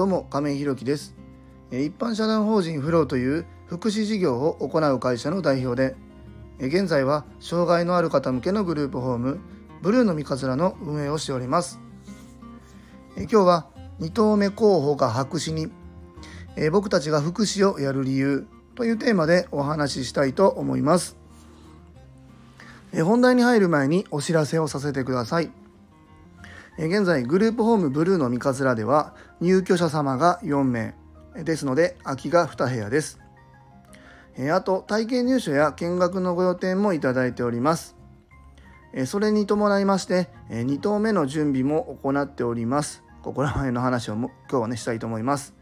どうも亀井弘樹です。一般社団法人フローという福祉事業を行う会社の代表で現在は障害のある方向けのグループホームブルーの三日面の運営をしております。今日は2投目候補が白紙に僕たちが福祉をやる理由というテーマでお話ししたいと思います。本題に入る前にお知らせをさせてください。現在グループホームブルーの三日面では入居者様が4名。ですので空きが2部屋です。あと体験入所や見学のご予定もいただいております。それに伴いまして2棟目の準備も行っております。ここら辺の話を今日はねしたいと思います。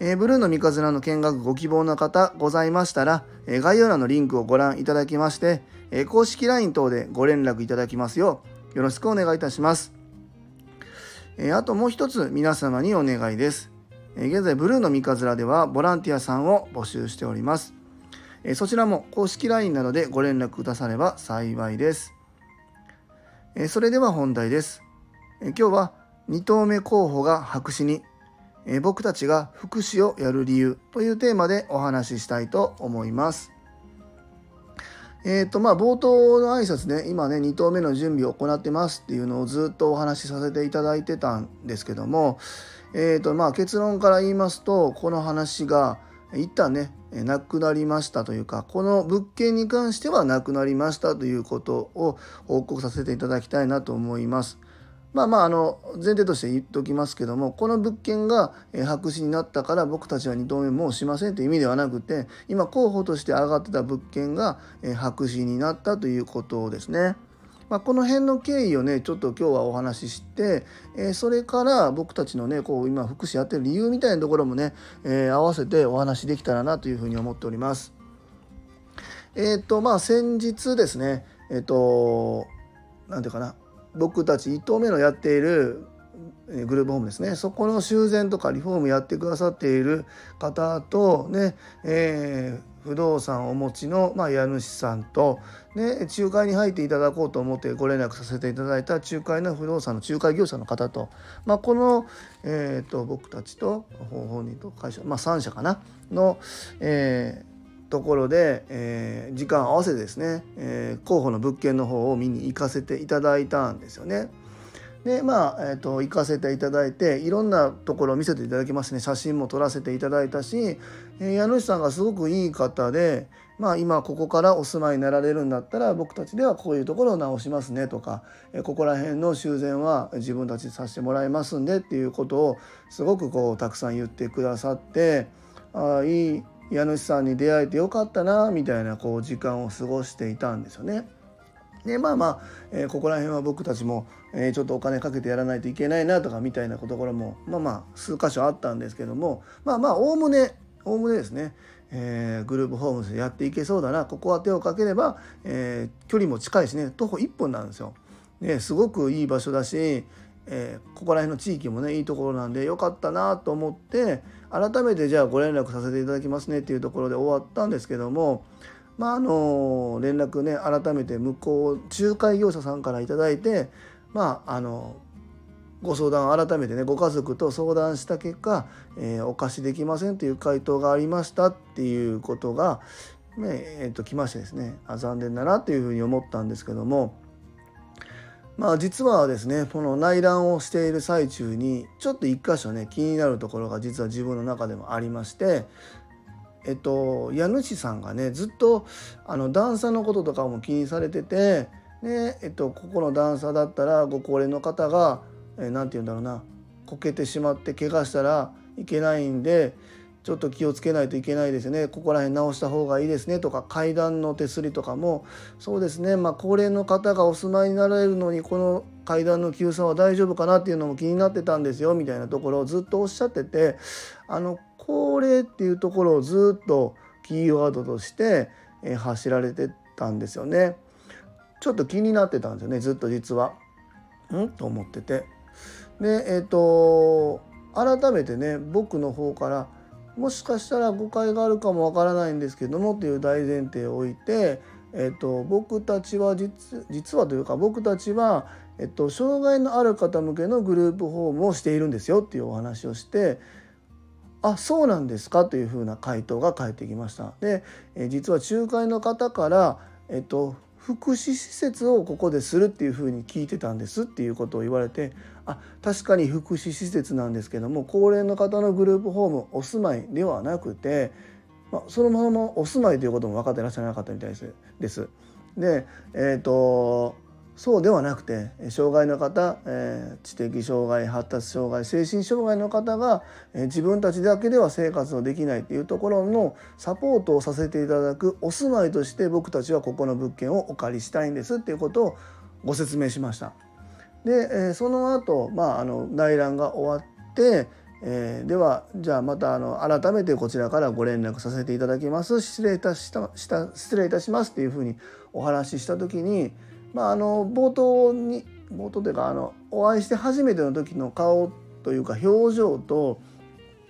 えブルーの三日面の見学ご希望の方ございましたらえ概要欄のリンクをご覧いただきましてえ公式 LINE 等でご連絡いただきますようよろしくお願いいたします。えあともう一つ皆様にお願いです。え現在、ブルーの三日面ではボランティアさんを募集しております。えそちらも公式 LINE などでご連絡くだされば幸いです。えそれでは本題です。え今日は2投目候補が白紙に、え僕たちが福祉をやる理由というテーマでお話ししたいと思います。えーとまあ、冒頭の挨拶ね今ね2投目の準備を行ってますっていうのをずっとお話しさせていただいてたんですけども、えーとまあ、結論から言いますとこの話が一旦ねなくなりましたというかこの物件に関してはなくなりましたということを報告させていただきたいなと思います。まあまああの前提として言っておきますけどもこの物件が白紙になったから僕たちは2投目もうしませんという意味ではなくて今候補として上がってた物件が白紙になったということですね。まあ、この辺の経緯をねちょっと今日はお話しして、え、それから僕たちのねこう今福祉やってる理由みたいなところもね、え、合わせてお話できたらなというふうに思っております。えっ、ー、とまあ先日ですねえっ、と何ていうかな僕たち1棟目のやっているグループホームですね。そこの修繕とかリフォームやってくださっている方とね、えー、不動産をお持ちの、まあ、家主さんと、ね、仲介に入っていただこうと思ってご連絡させていただいた仲介の不動産の仲介業者の方と、まあ、この、えーと、僕たちと本人と会社、まあ、3社かなの、えーところで、えー、時間合わせですね、えー、候補の物件の方を見に行かせていただいたんですよね。でまあ、えーと、行かせていただいていろんなところを見せていただきましてね写真も撮らせていただいたし、えー、家主さんがすごくいい方で、まあ、今ここからお住まいになられるんだったら僕たちではこういうところを直しますねとか、えー、ここら辺の修繕は自分たちさせてもらいますんでっていうことをすごくこうたくさん言ってくださってああいい家主さんに出会えてよかったなみたいなこう時間を過ごしていたんですよね。でまあまあ、えー、ここら辺は僕たちも、えー、ちょっとお金かけてやらないといけないなとかみたいなところもまあまあ数箇所あったんですけどもまあまあおおむねおおむねですね、えー、グループホームでやっていけそうだなここは手をかければ、え、距離も近いしね徒歩1分なんですよ。ね、すごくいい場所だし、え、ここら辺の地域もねいいところなんでよかったなと思って改めてじゃあご連絡させていただきますねっていうところで終わったんですけどもまああの連絡ね改めて向こう仲介業者さんから頂いてまああのご相談改めてねご家族と相談した結果、えー、お貸しできませんという回答がありましたっていうことが、ねえー、と来ましてですねあ残念だなというふうに思ったんですけども。まあ実はですねこの内覧をしている最中にちょっと一箇所ね気になるところが実は自分の中でもありましてえっと家主さんがねずっとあの段差のこととかも気にされててで、えっと、ここの段差だったらご高齢の方が何、えー、て言うんだろうなこけてしまって怪我したらいけないんでちょっと気をつけないといけないですねここら辺直した方がいいですねとか階段の手すりとかもそうですねまあ高齢の方がお住まいになられるのにこの階段の急さは大丈夫かなっていうのも気になってたんですよみたいなところをずっとおっしゃっててあの高齢っていうところをずっとキーワードとして走られてたんですよね。ちょっと気になってたんですよねずっと実は。ん？と思ってて。でえっ、ー、と改めてね僕の方からもしかしたら誤解があるかもわからないんですけどもという大前提を置いて、えっと、僕たちは実はというか僕たちは、えっと、障害のある方向けのグループホームをしているんですよっていうお話をしてあそうなんですかというふうな回答が返ってきました。で、え実は仲介の方から、えっと、福祉施設をここでするっていうふうに聞いてたんですっていうことを言われてあ確かに福祉施設なんですけども高齢の方のグループホームお住まいではなくて、まあ、そのままお住まいということも分かってらっしゃらなかったみたいです。で、えーとそうではなくて障害の方、え、知的障害発達障害精神障害の方が、え、自分たちだけでは生活をできないというところのサポートをさせていただくお住まいとして僕たちはここの物件をお借りしたいんですっていうことをご説明しました。で、え、その後、まああの内覧が終わって、えー、ではじゃあまたあの改めてこちらからご連絡させていただきます失礼いたしたした失礼いたしますっていうふうにお話しした時にまあ、あの冒頭に冒頭というかあのお会いして初めての時の顔というか表情と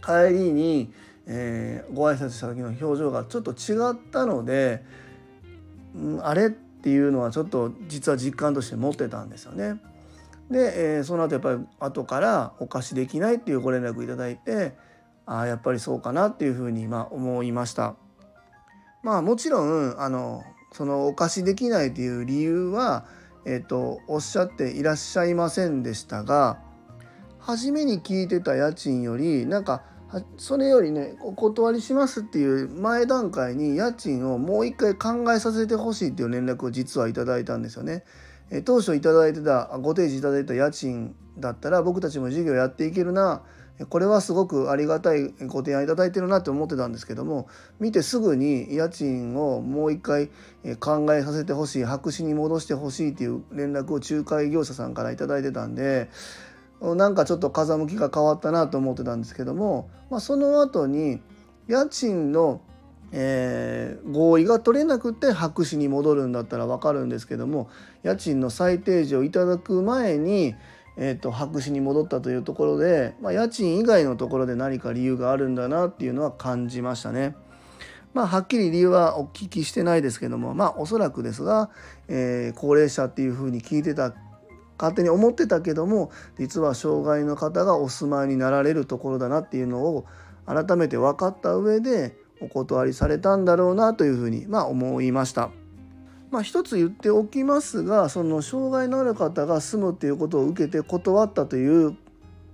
帰りに、えー、ご挨拶した時の表情がちょっと違ったので、うん、あれっていうのはちょっと実は実感として持ってたんですよね。で、えー、その後やっぱり後からお貸しできないっていうご連絡いただいてああやっぱりそうかなっていうふうにまあ思いました。まあもちろんあのそのお貸しできないという理由は、えーと、おっしゃっていらっしゃいませんでしたが初めに聞いてた家賃よりなんかそれよりねお断りしますっていう前段階に家賃をもう一回考えさせてほしいっていう連絡を実はいただいたんですよね。え当初いただいてたご提示いただいた家賃だったら僕たちも事業やっていけるなこれはすごくありがたいご提案いただいてるなって思ってたんですけども見てすぐに家賃をもう一回考えさせてほしい白紙に戻してほしいっていう連絡を仲介業者さんから頂いてたんでなんかちょっと風向きが変わったなと思ってたんですけども、まあ、その後に家賃のえー、合意が取れなくて白紙に戻るんだったら分かるんですけども家賃の再提示をいただく前にえーと、白紙に戻ったというところで、まあ、家賃以外のところで何か理由があるんだなっていうのは感じましたね。まあ、はっきり理由はお聞きしてないですけどもまあおそらくですが、えー、高齢者っていうふうに聞いてた勝手に思ってたけども実は障害の方がお住まいになられるところだなっていうのを改めて分かった上でお断りされたんだろうなというふうにまあ思いました。まあ、一つ言っておきますがその障害のある方が住むっていうことを受けて断ったという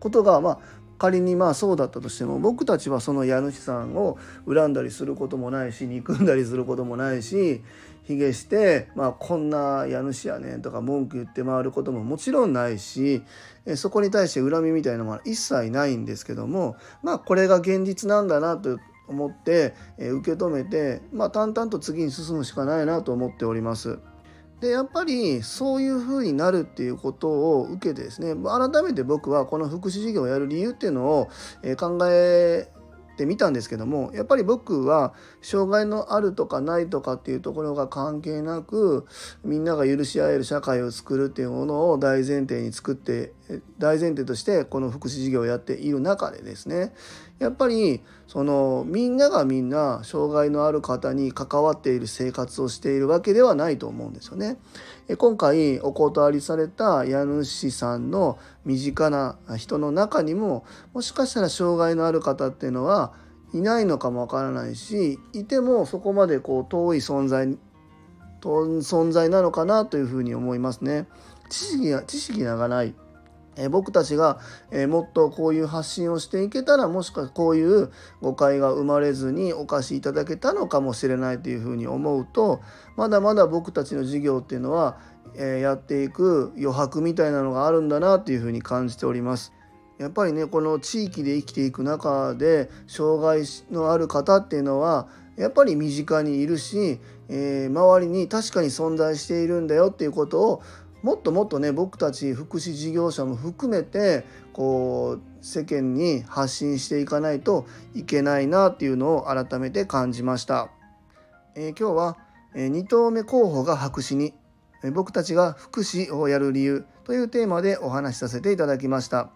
ことが、まあ、仮にまあそうだったとしても僕たちはその家主さんを恨んだりすることもないし憎んだりすることもないし卑下して、まあ、こんな家主やねんとか文句言って回ることももちろんないしそこに対して恨みみたいなものは一切ないんですけどもまあこれが現実なんだなと思って、え受け止めて、まあ、淡々と次に進むしかないなと思っております。でやっぱりそういう風になるっていうことを受けてですね改めて僕はこの福祉事業をやる理由っていうのをえ考えてみたんですけどもやっぱり僕は障害のあるとかないとかっていうところが関係なくみんなが許し合える社会を作るっていうものを大前提に作って大前提としてこの福祉事業をやっている中でですねやっぱりそのみんながみんな障害のある方に関わっている生活をしているわけではないと思うんですよね。今回お断りされた家主さんの身近な人の中にももしかしたら障害のある方っていうのはいないのかもわからないしいてもそこまでこう遠い存在存在なのかなというふうに思いますね。知識が知識がないえ僕たちが、えもっとこういう発信をしていけたらもしかこういう誤解が生まれずにお貸しいただけたのかもしれないというふうに思うとまだまだ僕たちの事業っていうのは、えやっていく余白みたいなのがあるんだなっていうふうに感じております。やっぱりねこの地域で生きていく中で障害のある方っていうのはやっぱり身近にいるし、えー、周りに確かに存在しているんだよっていうことをもっともっとね僕たち福祉事業者も含めてこう世間に発信していかないといけないなっていうのを改めて感じました。えー、今日は、えー、2投目候補が白紙に、えー、僕たちが福祉をやる理由というテーマでお話しさせていただきました。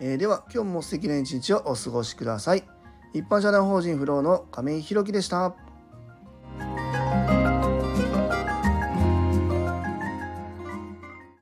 えー、では今日も素敵な一日をお過ごしください。一般社団法人フローの亀井宏樹でした。